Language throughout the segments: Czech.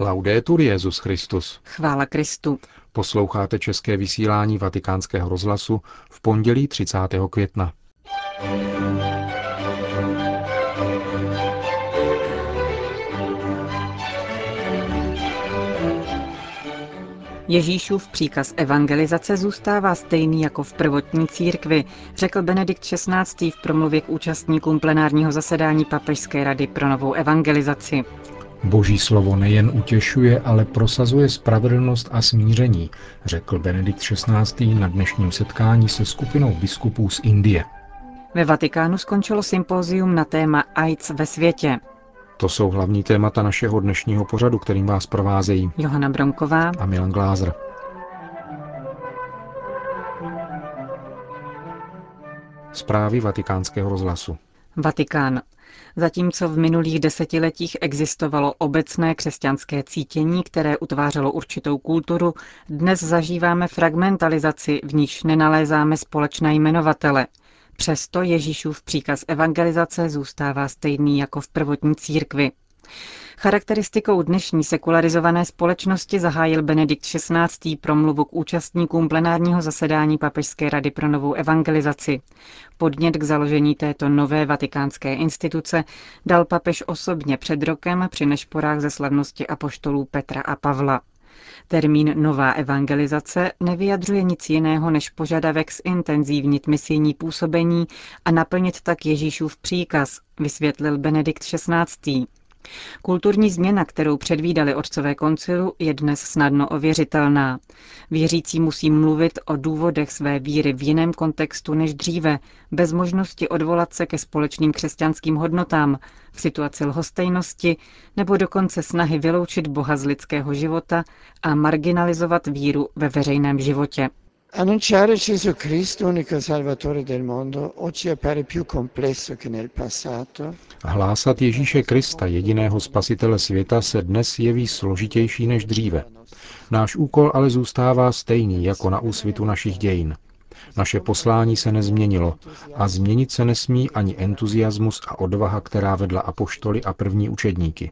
Laudetur Jezus Christus. Chvála Kristu. Posloucháte české vysílání Vatikánského rozhlasu v pondělí 30. května. Ježíšův příkaz evangelizace zůstává stejný jako v prvotní církvi, řekl Benedikt XVI. v promluvě k účastníkům plenárního zasedání Papežské rady pro novou evangelizaci. Boží slovo nejen utěšuje, ale prosazuje spravedlnost a smíření, řekl Benedikt XVI. na dnešním setkání se skupinou biskupů z Indie. Ve Vatikánu skončilo sympózium na téma AIDS ve světě. To jsou hlavní témata našeho dnešního pořadu, kterým vás provázejí Johana Bronková a Milan Glázer. Zprávy vatikánského rozhlasu. Vatikán. Zatímco v minulých desetiletích existovalo obecné křesťanské cítění, které utvářelo určitou kulturu, dnes zažíváme fragmentalizaci, v níž nenalézáme společné jmenovatele. Přesto Ježíšův příkaz evangelizace zůstává stejný jako v prvotní církvi. Charakteristikou dnešní sekularizované společnosti zahájil Benedikt XVI. promluvu k účastníkům plenárního zasedání Papežské rady pro novou evangelizaci. Podnět k založení této nové vatikánské instituce dal papež osobně před rokem při nešporách ze slavnosti apoštolů Petra a Pavla. Termín nová evangelizace nevyjadřuje nic jiného než požadavek zintenzívnit misijní působení a naplnit tak Ježíšův příkaz, vysvětlil Benedikt XVI. Kulturní změna, kterou předvídali otcové koncilu, je dnes snadno ověřitelná. Věřící musí mluvit o důvodech své víry v jiném kontextu než dříve, bez možnosti odvolat se ke společným křesťanským hodnotám, v situaci lhostejnosti nebo dokonce snahy vyloučit Boha z lidského života a marginalizovat víru ve veřejném životě. Annunciare Gesù Cristo, unico Salvatore del mondo, oggi appare più complesso che nel passato. Hlásat Ježíše Krista, jediného spasitele světa, se dnes jeví složitější než dříve. Náš úkol ale zůstává stejný jako na úsvitu našich dějin. Naše poslání se nezměnilo a změnit se nesmí ani entuziasmus a odvaha, která vedla apoštoly a první učedníky.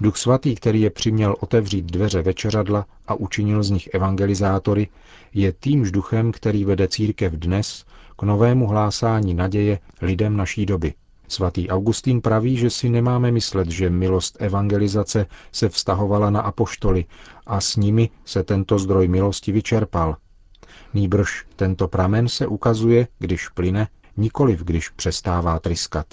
Duch svatý, který je přiměl otevřít dveře večeřadla a učinil z nich evangelizátory, je týmž duchem, který vede církev dnes k novému hlásání naděje lidem naší doby. Svatý Augustín praví, že si nemáme myslet, že milost evangelizace se vztahovala na apoštoly a s nimi se tento zdroj milosti vyčerpal. Nýbrž tento pramen se ukazuje, když plyne, nikoliv když přestává tryskat.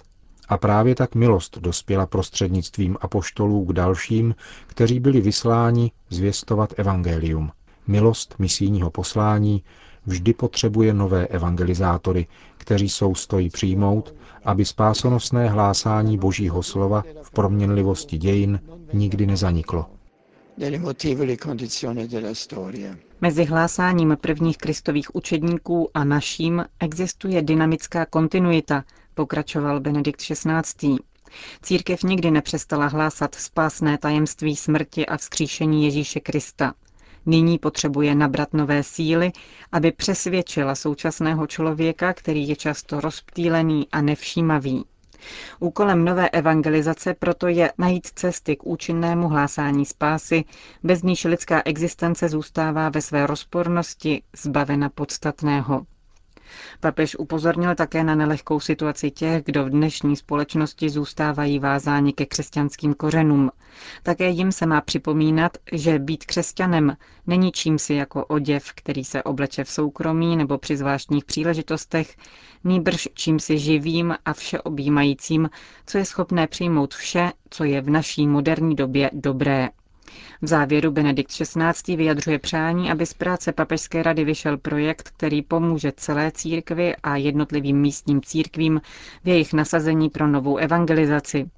A právě tak milost dospěla prostřednictvím apoštolů k dalším, kteří byli vysláni zvěstovat evangelium. Milost misijního poslání vždy potřebuje nové evangelizátory, kteří jsou stojí přijmout, aby spásonosné hlásání Božího slova v proměnlivosti dějin nikdy nezaniklo. Mezi hlásáním prvních kristových učedníků a naším existuje dynamická kontinuita, pokračoval Benedikt XVI. Církev nikdy nepřestala hlásat spásné tajemství smrti a vzkříšení Ježíše Krista. Nyní potřebuje nabrat nové síly, aby přesvědčila současného člověka, který je často rozptýlený a nevšímavý. Úkolem nové evangelizace proto je najít cesty k účinnému hlásání spásy, bez níž lidská existence zůstává ve své rozpornosti zbavena podstatného. Papež upozornil také na nelehkou situaci těch, kdo v dnešní společnosti zůstávají vázáni ke křesťanským kořenům. Také jim se má připomínat, že být křesťanem není čím si jako oděv, který se obleče v soukromí nebo při zvláštních příležitostech, nýbrž čím si živým a všeobjímajícím, co je schopné přijmout vše, co je v naší moderní době dobré. V závěru Benedikt XVI. vyjadřuje přání, aby z práce Papežské rady vyšel projekt, který pomůže celé církvi a jednotlivým místním církvím v jejich nasazení pro novou evangelizaci.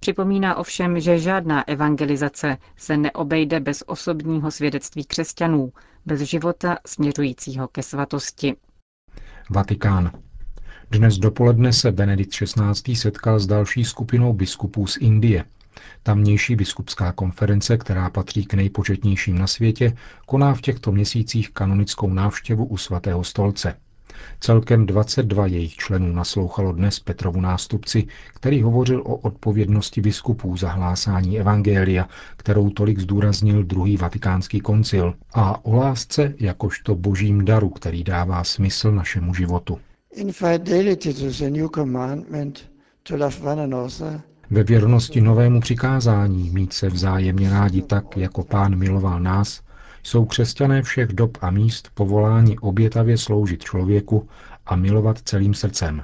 Připomíná ovšem, že žádná evangelizace se neobejde bez osobního svědectví křesťanů, bez života směřujícího ke svatosti. Vatikán. Dnes dopoledne se Benedikt XVI. setkal s další skupinou biskupů z Indie. Tamnější biskupská konference, která patří k nejpočetnějším na světě, koná v těchto měsících kanonickou návštěvu u svatého stolce. Celkem 22 jejich členů naslouchalo dnes Petrovu nástupci, který hovořil o odpovědnosti biskupů za hlásání evangelia, kterou tolik zdůraznil druhý vatikánský koncil, a o lásce jakožto božím daru, který dává smysl našemu životu. Ve věrnosti novému přikázání mít se vzájemně rádi tak, jako pán miloval nás, jsou křesťané všech dob a míst povoláni obětavě sloužit člověku a milovat celým srdcem.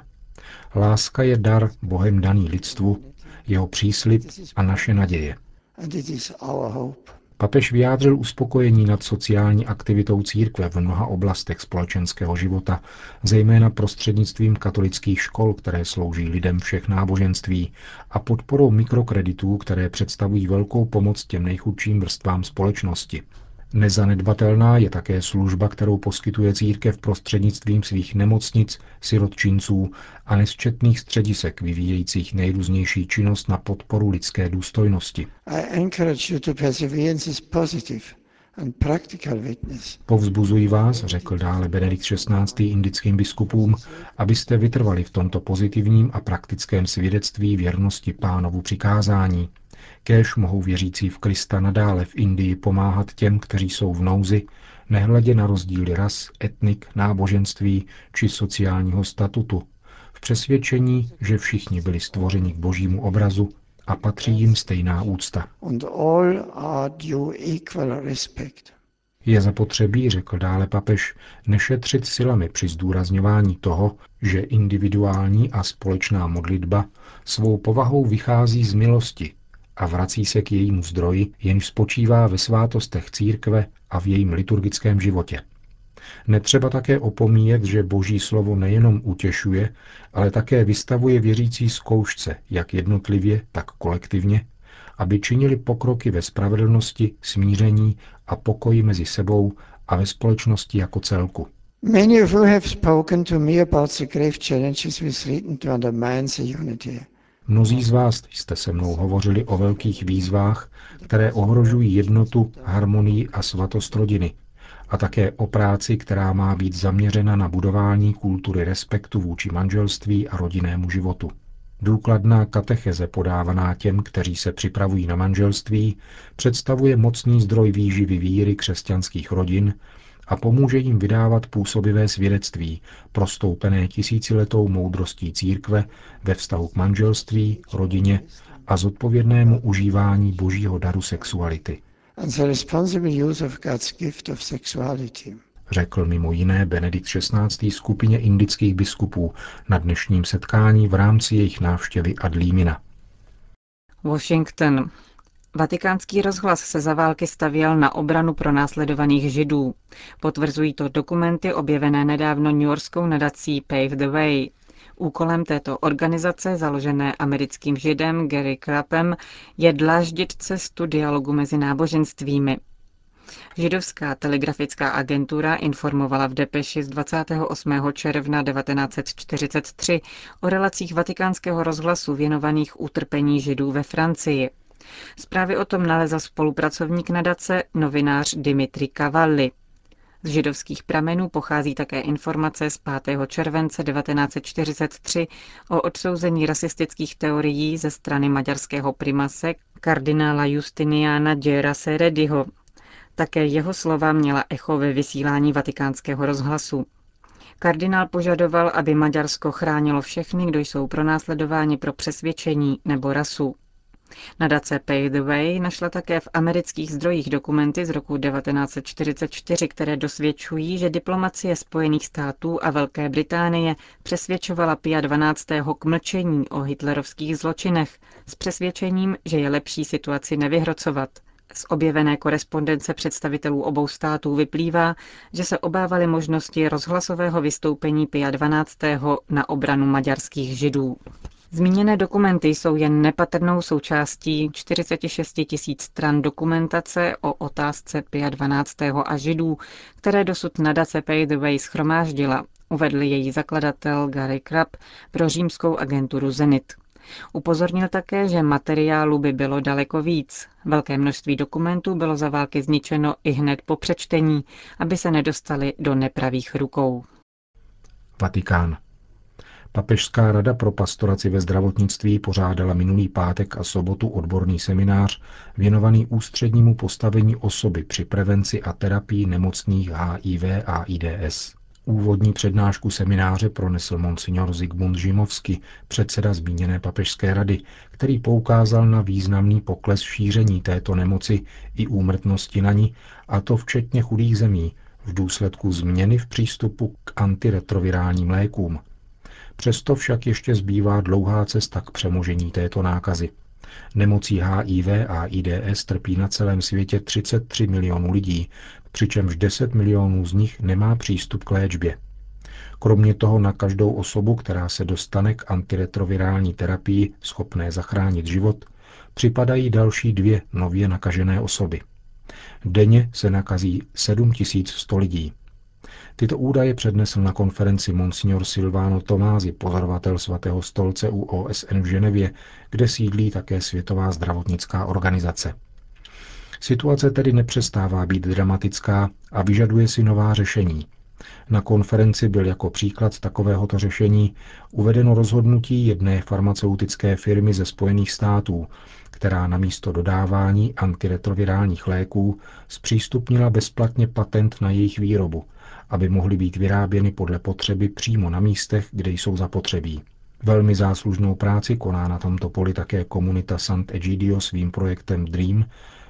Láska je dar Bohem daný lidstvu, jeho příslip a naše naděje. Papež vyjádřil uspokojení nad sociální aktivitou církve v mnoha oblastech společenského života, zejména prostřednictvím katolických škol, které slouží lidem všech náboženství, a podporou mikrokreditů, které představují velkou pomoc těm nejchudším vrstvám společnosti. Nezanedbatelná je také služba, kterou poskytuje církev prostřednictvím svých nemocnic, sirotčinců a nesčetných středisek vyvíjejících nejrůznější činnost na podporu lidské důstojnosti. Povzbuzuji vás, řekl dále Benedikt XVI. indickým biskupům, abyste vytrvali v tomto pozitivním a praktickém svědectví věrnosti pánovu přikázání, Kéž mohou věřící v Krista nadále v Indii pomáhat těm, kteří jsou v nouzi, nehledě na rozdíly ras, etnik, náboženství či sociálního statutu, v přesvědčení, že všichni byli stvořeni k božímu obrazu a patří jim stejná úcta. Je zapotřebí, řekl dále papež, nešetřit silami při zdůrazňování toho, že individuální a společná modlitba svou povahou vychází z milosti a vrací se k jejímu zdroji, jenž spočívá ve svátostech církve a v jejím liturgickém životě. Netřeba také opomíjet, že boží slovo nejenom utěšuje, ale také vystavuje věřící zkoušce, jak jednotlivě, tak kolektivně, aby činili pokroky ve spravedlnosti, smíření a pokoji mezi sebou a ve společnosti jako celku. Many of you have spoken to me about the grave challenges with written to undermine the unity. Mnozí z vás jste se mnou hovořili o velkých výzvách, které ohrožují jednotu, harmonii a svatost rodiny, a také o práci, která má být zaměřena na budování kultury respektu vůči manželství a rodinnému životu. Důkladná katecheze podávaná těm, kteří se připravují na manželství, představuje mocný zdroj výživy víry křesťanských rodin a pomůže jim vydávat působivé svědectví, prostoupené tisíciletou moudrostí církve ve vztahu k manželství, rodině a zodpovědnému užívání božího daru sexuality. Řekl mimo jiné Benedikt XVI. skupině indických biskupů na dnešním setkání v rámci jejich návštěvy Adlímina. Washington. Vatikánský rozhlas se za války stavěl na obranu pro následovaných židů. Potvrzují to dokumenty objevené nedávno New Yorkskou nadací Pave the Way. Úkolem této organizace, založené americkým židem Gary Krapem, je dláždit cestu dialogu mezi náboženstvími. Židovská telegrafická agentura informovala v depeši z 28. června 1943 o relacích vatikánského rozhlasu věnovaných utrpení židů ve Francii. Zprávy o tom nalezl spolupracovník nadace, novinář Dimitri Cavalli. Z židovských pramenů pochází také informace z 5. července 1943 o odsouzení rasistických teorií ze strany maďarského primase kardinála Justiniana Gera Serediho. Také jeho slova měla echo ve vysílání vatikánského rozhlasu. Kardinál požadoval, aby Maďarsko chránilo všechny, kdo jsou pronásledováni pro přesvědčení nebo rasu. Nadace Pay the Way našla také v amerických zdrojích dokumenty z roku 1944, které dosvědčují, že diplomacie Spojených států a Velké Británie přesvědčovala Pia 12. k mlčení o hitlerovských zločinech s přesvědčením, že je lepší situaci nevyhrocovat. Z objevené korespondence představitelů obou států vyplývá, že se obávali možnosti rozhlasového vystoupení Pia 12. na obranu maďarských židů. Zmíněné dokumenty jsou jen nepatrnou součástí 46 tisíc stran dokumentace o otázce Pia 12. a židů, které dosud nadace Pay the Way schromáždila, uvedl její zakladatel Gary Krapp pro římskou agenturu Zenit. Upozornil také, že materiálu by bylo daleko víc. Velké množství dokumentů bylo za války zničeno i hned po přečtení, aby se nedostali do nepravých rukou. Vatikán. Papežská rada pro pastoraci ve zdravotnictví pořádala minulý pátek a sobotu odborný seminář věnovaný ústřednímu postavení osoby při prevenci a terapii nemocných HIV a AIDS. Úvodní přednášku semináře pronesl monsignor Zygmunt Žimovsky, předseda zmíněné papežské rady, který poukázal na významný pokles šíření této nemoci i úmrtnosti na ní, a to včetně chudých zemí, v důsledku změny v přístupu k antiretrovirálním lékům. Přesto však ještě zbývá dlouhá cesta k přemožení této nákazy. Nemocí HIV a IDS trpí na celém světě 33 milionů lidí, přičemž 10 milionů z nich nemá přístup k léčbě. Kromě toho na každou osobu, která se dostane k antiretrovirální terapii schopné zachránit život, připadají další dvě nově nakažené osoby. Denně se nakazí 7100 lidí. Tyto údaje přednesl na konferenci Monsignor Silvano Tomázi, pozorovatel svatého stolce u OSN v Ženevě, kde sídlí také Světová zdravotnická organizace. Situace tedy nepřestává být dramatická a vyžaduje si nová řešení. Na konferenci byl jako příklad takovéhoto řešení uvedeno rozhodnutí jedné farmaceutické firmy ze Spojených států, která na místo dodávání antiretrovirálních léků zpřístupnila bezplatně patent na jejich výrobu, aby mohly být vyráběny podle potřeby přímo na místech, kde jsou zapotřebí. Velmi záslužnou práci koná na tomto poli také komunita Sant Egidio svým projektem DREAM,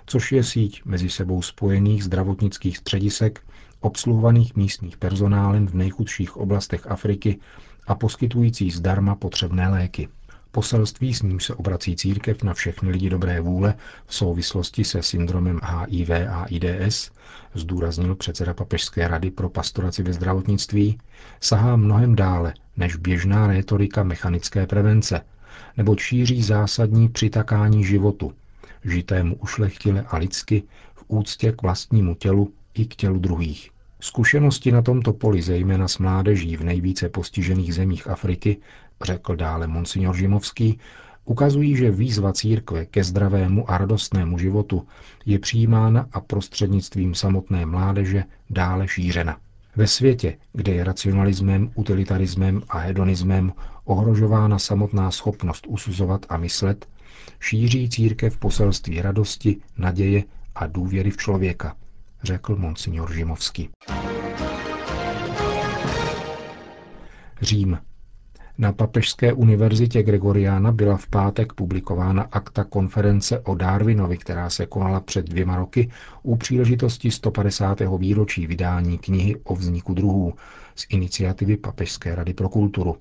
což je síť mezi sebou spojených zdravotnických středisek, obsluhovaných místních personálem v nejchudších oblastech Afriky a poskytující zdarma potřebné léky. Poselství, s ním se obrací církev na všechny lidi dobré vůle v souvislosti se syndromem HIV a IDS, zdůraznil předseda Papežské rady pro pastoraci ve zdravotnictví, sahá mnohem dále než běžná rétorika mechanické prevence, nebo šíří zásadní přitakání životu, žitému ušlechtile a lidsky v úctě k vlastnímu tělu i k tělu druhých. Zkušenosti na tomto poli, zejména s mládeží v nejvíce postižených zemích Afriky, řekl dále monsignor Žimovský, ukazují, že výzva církve ke zdravému a radostnému životu je přijímána a prostřednictvím samotné mládeže dále šířena. Ve světě, kde je racionalismem, utilitarismem a hedonismem ohrožována samotná schopnost usuzovat a myslet, šíří církev poselství radosti, naděje a důvěry v člověka, řekl monsignor Žimovský. Řím. Na Papežské univerzitě Gregoriana byla v pátek publikována akta konference o Darwinovi, která se konala před dvěma roky u příležitosti 150. výročí vydání knihy o vzniku druhů z iniciativy Papežské rady pro kulturu.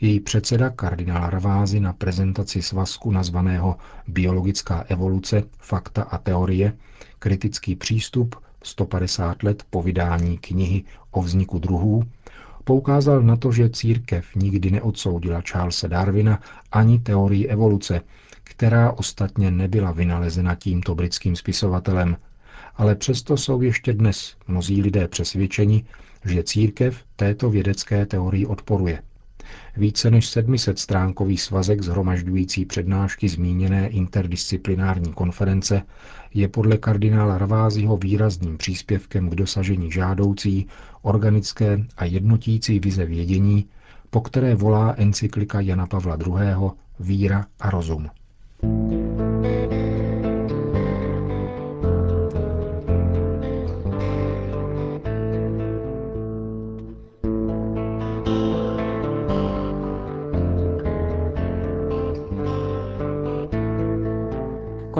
Její předseda kardinál Ravázy na prezentaci svazku nazvaného Biologická evoluce, fakta a teorie, kritický přístup 150 let po vydání knihy o vzniku druhů, poukázal na to, že církev nikdy neodsoudila Charlesa Darwina ani teorii evoluce, která ostatně nebyla vynalezena tímto britským spisovatelem, ale přesto jsou ještě dnes mnozí lidé přesvědčeni, že církev této vědecké teorii odporuje. Více než 700 stránkový svazek zhromažďující přednášky zmíněné interdisciplinární konference je podle kardinála Ravázího výrazným příspěvkem k dosažení žádoucí, organické a jednotící vize vědění, po které volá encyklika Jana Pavla II. Víra a rozum.